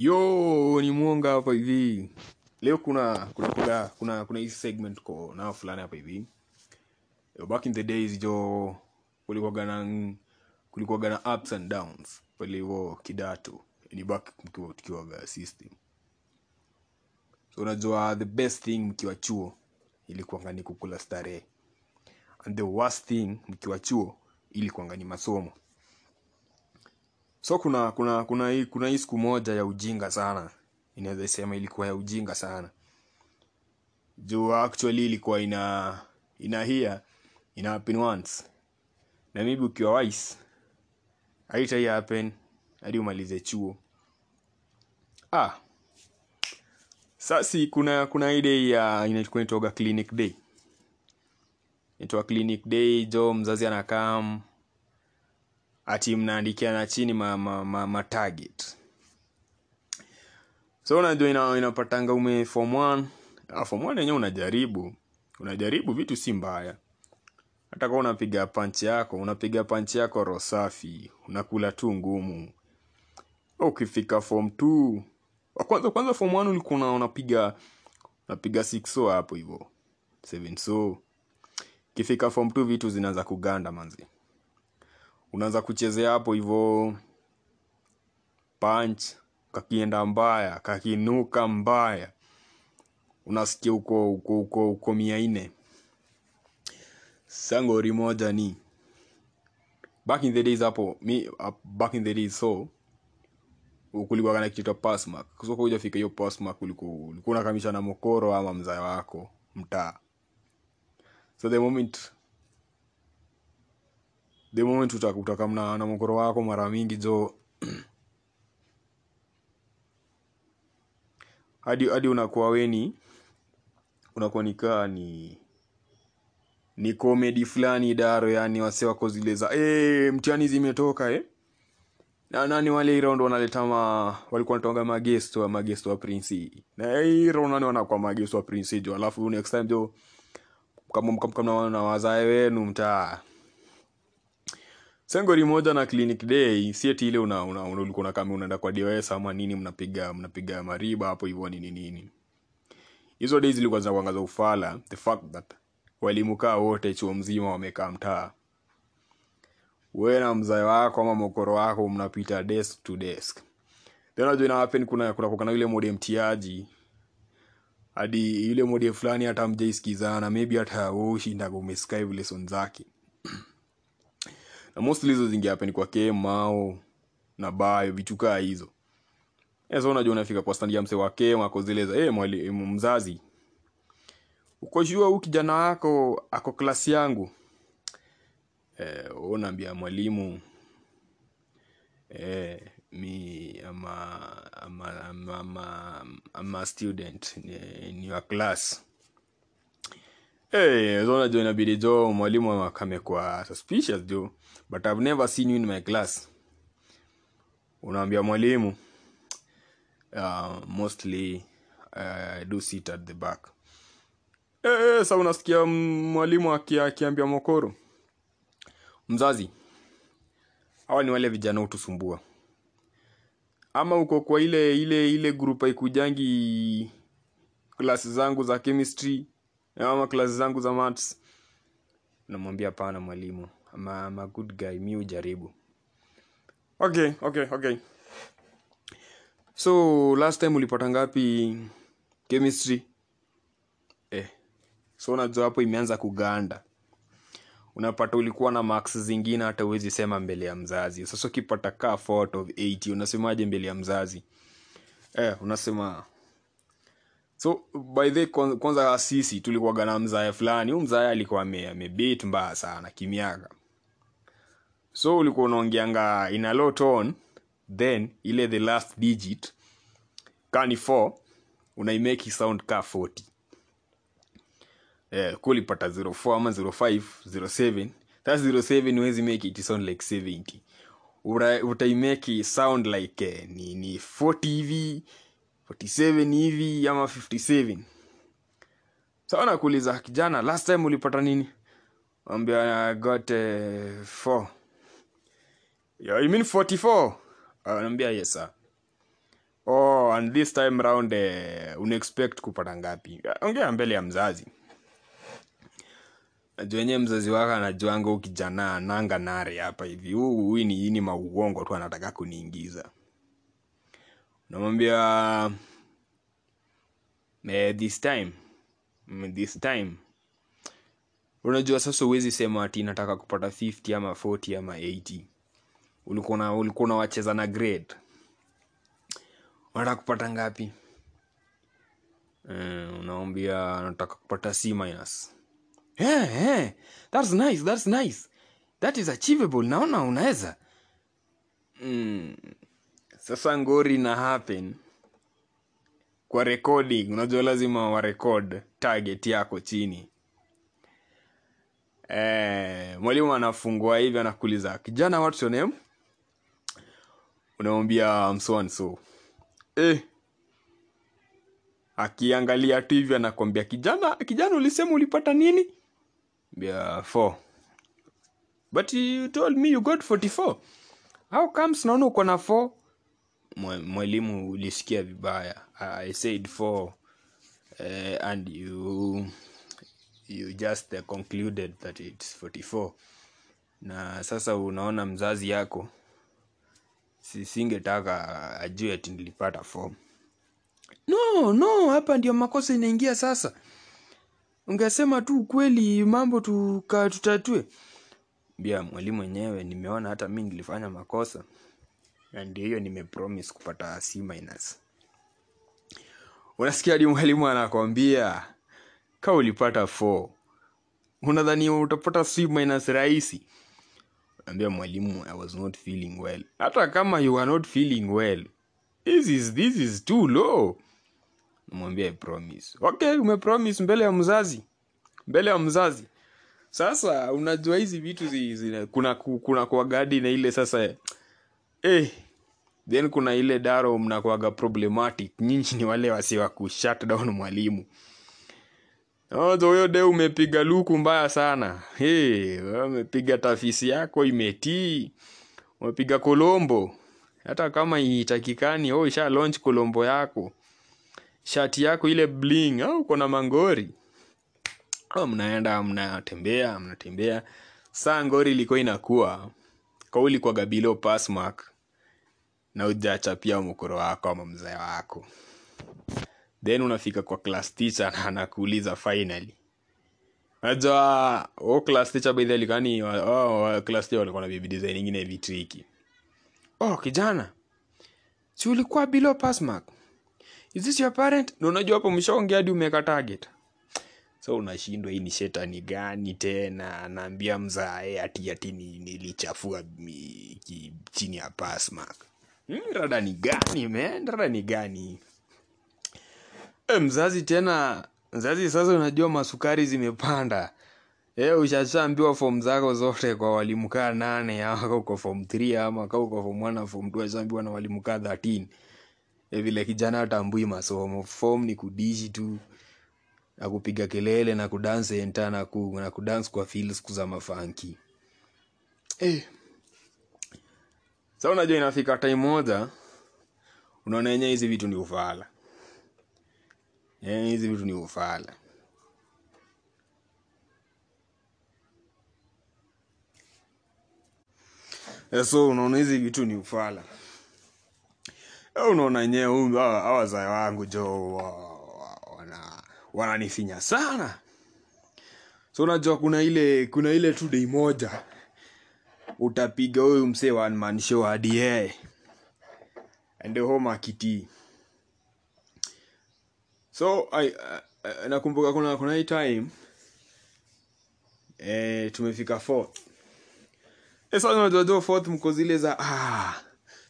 yo ni mwonga hapa hivi. Leo kuna kuna kuna kuna, kuna hii segment ko nao fulani hapa hivi. Back in the days jo kulikuwaga kulikuwaga na ups and downs. Palivo kidato ni back tukiwaga system. So unajua the best thing mkiwa chuo ilikuwanga ni kukula starehe. And the worst thing mkiwa chuo ilikuwanga ni masomo so kuna kuna kuna hii kuna hii siku moja ya ujinga sana. Inaweza sema ilikuwa ya ujinga sana. Juu actually ilikuwa ina ina here ina happen once. Na maybe ukiwa wise haitai happen hadi umalize chuo. Ah sasi kuna kuna ile ya inaitwa clinic day. Inaitwa clinic day jo mzazi anakam ati mnaandikiana chini ma, ma, ma, ma target. So unajua ina, inapatanga ume form 1 ah, form 1 yenyewe unajaribu. Unajaribu vitu si mbaya. Hata kama unapiga panchi yako unapiga panchi yako rosafi safi unakula tu ngumu. Ukifika form 2 kwanza kwanza form 1 ulikuwa unapiga unapiga 6 so hapo hivyo 7 so kifika form 2 vitu zinaanza kuganda manzi unaanza kuchezea hapo hivyo. Punch kakienda mbaya kakinuka mbaya. Unasikia uko uko uko, uko mia nne. Sangori moja ni. Back in the days hapo mi uh, back in the days so kulikuwa kana kitu passmark. So kuja fika hiyo passmark ulikuwa unakamisha na mokoro ama mzae wako mtaa. So the moment the moment utakuta utakamna na mokoro wako mara mingi jo hadi hadi unakuwa weni unakuwa nikaa ni ni komedi fulani daro yani wase wako zile za eh mtihani zimetoka eh na nani wale hii round wanaleta ma walikuwa wanatonga magesto magesto wa prince na hii round nani wanakuwa magesto wa prince jo alafu next time jo kama kama kama na wazae wenu mtaa sengori moja na clinic day si eti ile una, una, ulikuwa una kama unaenda kwa DOS ama nini mnapiga mnapiga mariba hapo hivyo nini nini. Hizo days zilikuwa zinakuangaza ufala the fact that walimu kaa wote chuo mzima wamekaa mtaa. Wewe na mzae wako ama mokoro wako mnapita desk to desk. Then unajua ina happen kuna kuna kuna yule mode mtiaji. Hadi yule mode fulani hata mjaisikizana maybe hata wewe ushindaga umeskype lesson zake na mostly hizo zingehappen kwa kemao na bayo vitu kaa hizo. Yes, unajua unafika kwa stand ya mse wa kema ako zile za eh mzazi. Ukoshua huu kijana wako ako klasi yangu? Eh unaambia mwalimu eh mi ama ama ama, ama, ama student ni, ni wa class Hey, jo mwalimu akamekuwa suspicious jo but I've never seen you in my class. Unaambia mwalimu uh, mostly uh, do sit at the back. Eh, sa unasikia mwalimu akiambia mokoro? Mzazi hawa ni wale vijana utusumbua, ama uko kwa ile ile ile grupa ikujangi klasi zangu za chemistry ama klasi zangu za maths. Namwambia hapana mwalimu. Ama, ama good guy mi ujaribu okay okay okay. So last time ulipata ngapi chemistry? Eh so unajua hapo imeanza kuganda. Unapata ulikuwa na max zingine hata uwezi sema mbele ya mzazi. Sasa ukipata ka 4 out of 80 unasemaje mbele ya mzazi? Eh unasema so by the kwanza sisi tulikuwaga na mzaya fulani. Huu mzaya alikuwa amebit mbaya sana kimiaka so ulikuwa unaongeanga in a tone then ile the last digit kani 4 unaimeki sound ka 40 eh, kulipata 04 ama 05 07 that 07 huwezi make it sound like 70 Ura- utaimeki sound like eh, ni, ni 40 hivi 47 hivi ama 57 sawa nakuuliza kijana last time ulipata nini? Ambia I got uh, 4 yeah, you mean 44 anaambia yes sir. Oh and this time round uh, unaexpect kupata ngapi? Ongea mbele ya mzazi. Najua mzazi wako anajuanga ukijana nanga nare hapa hivi. Huu ni ini mauongo tu anataka kuniingiza unamwambia eh, this time mm, this time. Unajua sasa huwezi sema ati nataka kupata 50 ama 40 ama 80 ulikuwa ulikuwa unawacheza na grade. Unataka kupata ngapi? Uh, unaambia nataka kupata c minus. Yeah, yeah. that's nice that's nice. That is achievable. Naona unaweza. Mm. Sasa ngori na happen kwa recording. Unajua lazima warekod target yako chini. Eh, mwalimu anafungua hivi anakuuliza kijana what's your name? Unamwambia so so. Eh, akiangalia tu hivi anakwambia kijana kijana ulisema ulipata nini? Mbia 4 but you told me you got 44 how comes? Naona uko na 4 Mwe- mwalimu ulisikia vibaya. I said 4 uh, and you you just concluded that it's 44 na sasa unaona mzazi yako sisingetaka ajue ati nilipata form. No no hapa ndio makosa inaingia sasa. Ungesema tu ukweli mambo tuka bia mwalimu mwenyewe nimeona hata mi nilifanya makosa na ndio hiyo nimepromise kupata c minus. Unasikia hadi mwalimu anakwambia ka ulipata 4 unadhani utapata c minus rahisi? Ambia mwalimu i was not feeling well. Hata kama you are not feeling well this is, this is too low. Namwambia promise. Okay umepromise mbele ya mzazi mbele ya mzazi. Sasa unajua hizi vitu zi, zi, kuna ku- kuna kuagadi na ile sasa eh, then kuna ile daro mnakuaga problematic. Nyinyi ni wale wasi wa kushut down mwalimu. Huyo de umepiga luku mbaya sana. Hey, umepiga tafisi yako imetii. Umepiga kolombo. Hata kama itakikani oh, isha launch kolombo yako. Shati yako ile bling au uko na mangori. Oh, mnaenda mnatembea mnatembea. Saa ngori ilikuwa inakuwa kauli kwa gabilo passmark na ujachapia mkoro wako ama mzee wako. Then unafika kwa class teacher na anakuuliza finally. Najua o class teacher baidhi alikani oh, class teacher walikuwa na bibi ingine vitriki oh kijana si ulikuwa below passmark? Is this your parent? Na unajua hapo mshaongea hadi umeweka target so unashindwa hii ni shetani gani tena? Anaambia mzae ati ati nilichafua chini ya pass hmm, rada ni gani man? Rada ni gani? E, mzazi tena mzazi sasa unajua masukari zimepanda. E, ushashaambiwa fom zako zote kwa walimu kaa nane uko fom 3 ama ka uko fom 1 na fom 2 ashaambiwa na walimu kaa 13 e, vile kijana atambui masomo. Fom ni kudishi tu na kupiga kelele na kudance enta na, ku, na kudance kwa feels za mafanki eh. Sasa unajua inafika time moja unaona yenye hizi vitu ni ufala. Hizi vitu ni ufala. Eh, so unaona hizi vitu ni ufala. Eh, unaona yenyewe hawa wangu jo wana wananifinya sana. So unajua kuna ile kuna ile tu dei moja. Utapiga huyu msee one man show hadi so I, uh, nakumbuka kuna kuna hii time. Eh, tumefika fourth. E, sasa unajuajua fourth mko zile za ah,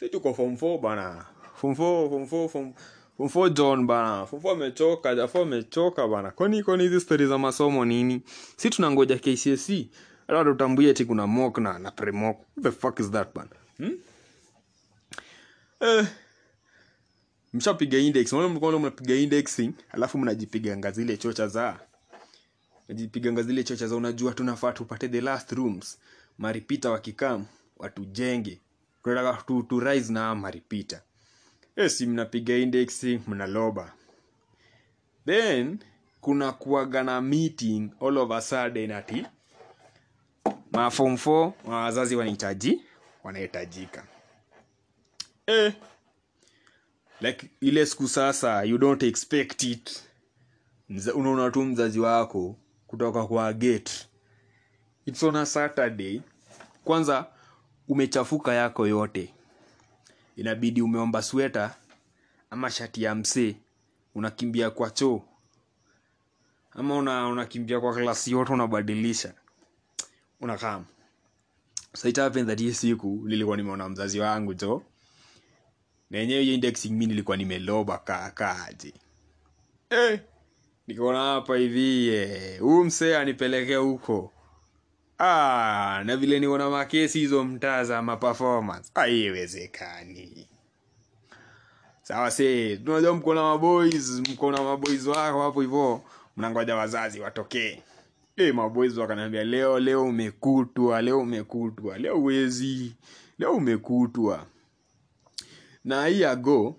si tuko four bana. Form four form four form form 4 John bana. Form 4 amechoka Jafo amechoka bana. Kwani kwani hizi stori za masomo nini? Si tunangoja KCSE hata tutambue eti kuna mock na na pre the fuck is that bana? Hmm? eh mshapiga index. Unaona mlikuwa mnapiga indexing alafu mnajipiganga zile chocha za najipiganga zile chocha za unajua tunafaa tupate the last rooms. Maripita wakikam watujenge. Tunataka tu, tu rise na maripita yes mnapiga index mnaloba. Then kuna kuaga na meeting all of a sudden ati ma form 4 wazazi wanahitaji wanahitajika. Eh, like ile siku sasa you don't expect it. Unaona tu mzazi wako kutoka kwa gate. It's on a saturday. Kwanza umechafuka yako yote inabidi umeomba sweta ama shati ya msee. Unakimbia kwa choo. Ama una unakimbia kwa klasi yote unabadilisha. Unakam so siku nilikuwa nimeona mzazi wangu jo. Na indexing mi nilikuwa nimeloba kaakaje eh, nikaona hapa hivi eh, huu msee anipelekea huko ah, na vile niona makesi hizo mtaa za maperformance haiwezekani. Sawa se tunajua mko na maboys mko na maboys wako hapo hivo mnangoja wazazi watokee. E, maboys wakaniambia leo leo umekutwa leo umekutwa leo uwezi leo umekutwa. Na hii ago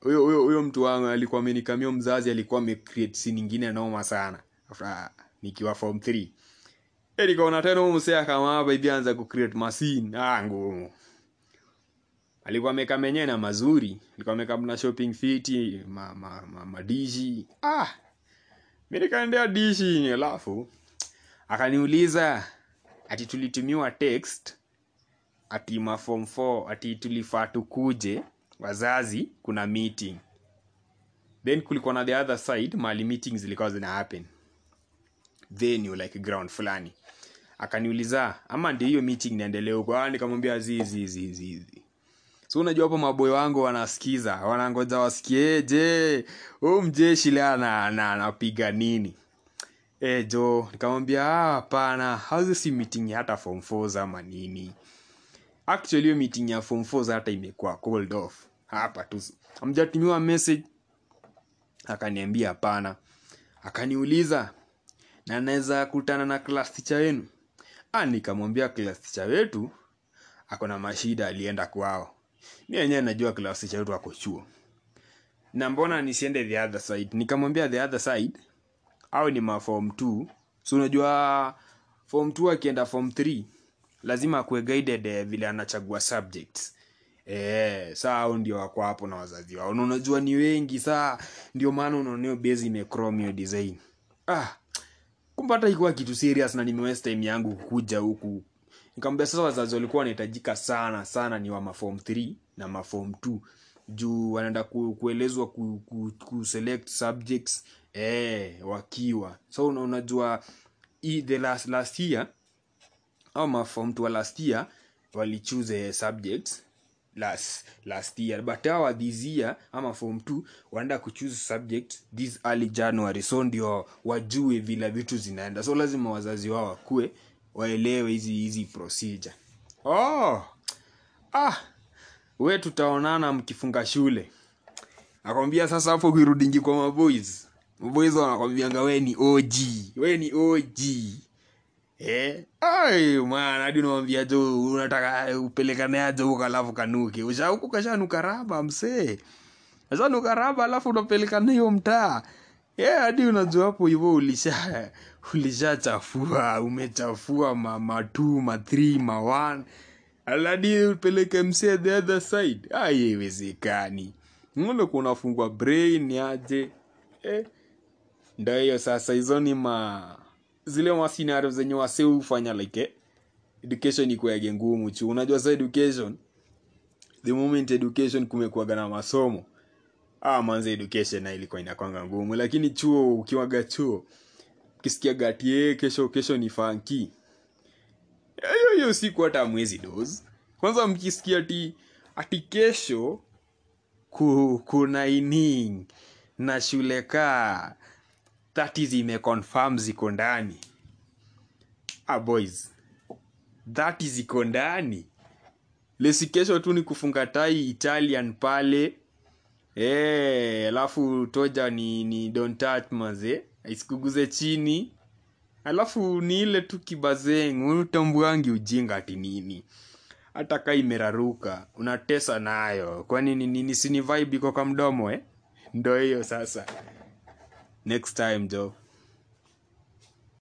huyo mtu wangu alikuwa amenikamia mzazi alikuwa amecreate scene nyingine noma sana. After nikiwa form 3 Nikaona tena huyu msee kama hapa hivi anza kucreate machine. Ah alikuwa ameka menyewe na mazuri. Alikuwa ameka mna shopping fiti ma, ma, ma, madishi ah mi nikaendea dishi alafu akaniuliza ati tulitumiwa text ati ma form 4 ati tulifaa tukuje wazazi kuna meeting. Then kulikuwa na the other side mali meetings zilikuwa zina happen venue like ground fulani. Akaniuliza ama ndio hiyo meeting niendelee huko? Ah nikamwambia zizi so unajua hapo maboy wangu wanasikiza wanangoja wasikie je huu mjeshi leo ana- ana- anapiga nini? E, jo nikamwambia "Ah, hapana hauzi si meeting hata form 4 ama nini? Actually hiyo meeting ya form 4 hata imekuwa cold off. Hapa tu amjatumiwa message. Akaniambia hapana. Akaniuliza na naweza kutana na class teacher wenu? Ah nikamwambia class teacher wetu ako na mashida alienda kwao. Mi wenyewe najua class teacher wetu ako chuo. Na mbona nisiende the other side? Nikamwambia the other side au ni ma form 2 so unajua form 2 akienda form 3 lazima akuwe guided eh, vile anachagua subjects. Eh, saa au ndio wako hapo na wazazi wao. Na unajua ni wengi saa ndio maana unaoneo bezi imechrome design. Ah kumbe hata ikuwa kitu serious na nimewest time yangu kuja huku. Nikamwambia sasa wazazi walikuwa wanahitajika sana sana ni wa mafom 3 na mafom 2 juu wanaenda ku, kuelezwa ku, ku, ku select subjects eh, wakiwa. So una- unajua i, the last, last year au mafom 2 wa last year walichuse subjects last last year but hawa this year ama form t wanaenda kuchuse subject this early january. So ndio wajue vile vitu zinaenda. So lazima wazazi wao wakue waelewe hizi hizi procedure. Oh! Ah! We tutaonana mkifunga shule. Nakwambia sasa hapo kwa maboys maboys wanakwambianga we ni og we ni og Eh? Ai, man, hadi unamwambia jo unataka upelekane aje huko alafu kanuke. Usha huko kashanuka raba msee. Kashanuka raba alafu unapelekana hiyo mtaa. Eh, hadi unajua hapo hivyo ulisha ulishachafua, umechafua ma ma 2, ma three, ma one. Aladi upeleke msee the other side. Ai, haiwezekani. Mbona kunafungwa brain aje? Eh, ndo hiyo sasa hizo ni ma zile masinario zenye wase hufanya like eh, education ikuage ngumu chu unajua sa education the moment education kumekuaga na masomo ah manze education na ilikuwa inakwanga ngumu. Lakini chuo ukiwaga chuo ukisikia gati eh, kesho kesho ni fanki hiyo hiyo siku hata mwezi dos kwanza mkisikia ati ati kesho ku, kuna ining na shule kaa thati imeconfirm ziko ndani. Ah boys. Is iko ndani. Lesi kesho tu ni kufunga tai italian pale. Alafu alafu toja ni ni don't touch maze isikuguze chini. Alafu ni ile tu kibazeng. Utambuangi ujinga ati nini? Hata ka imeraruka. Unatesa nayo. Kwani ni nini sini vibe iko kwa mdomo eh? Ndo hiyo sasa next time jo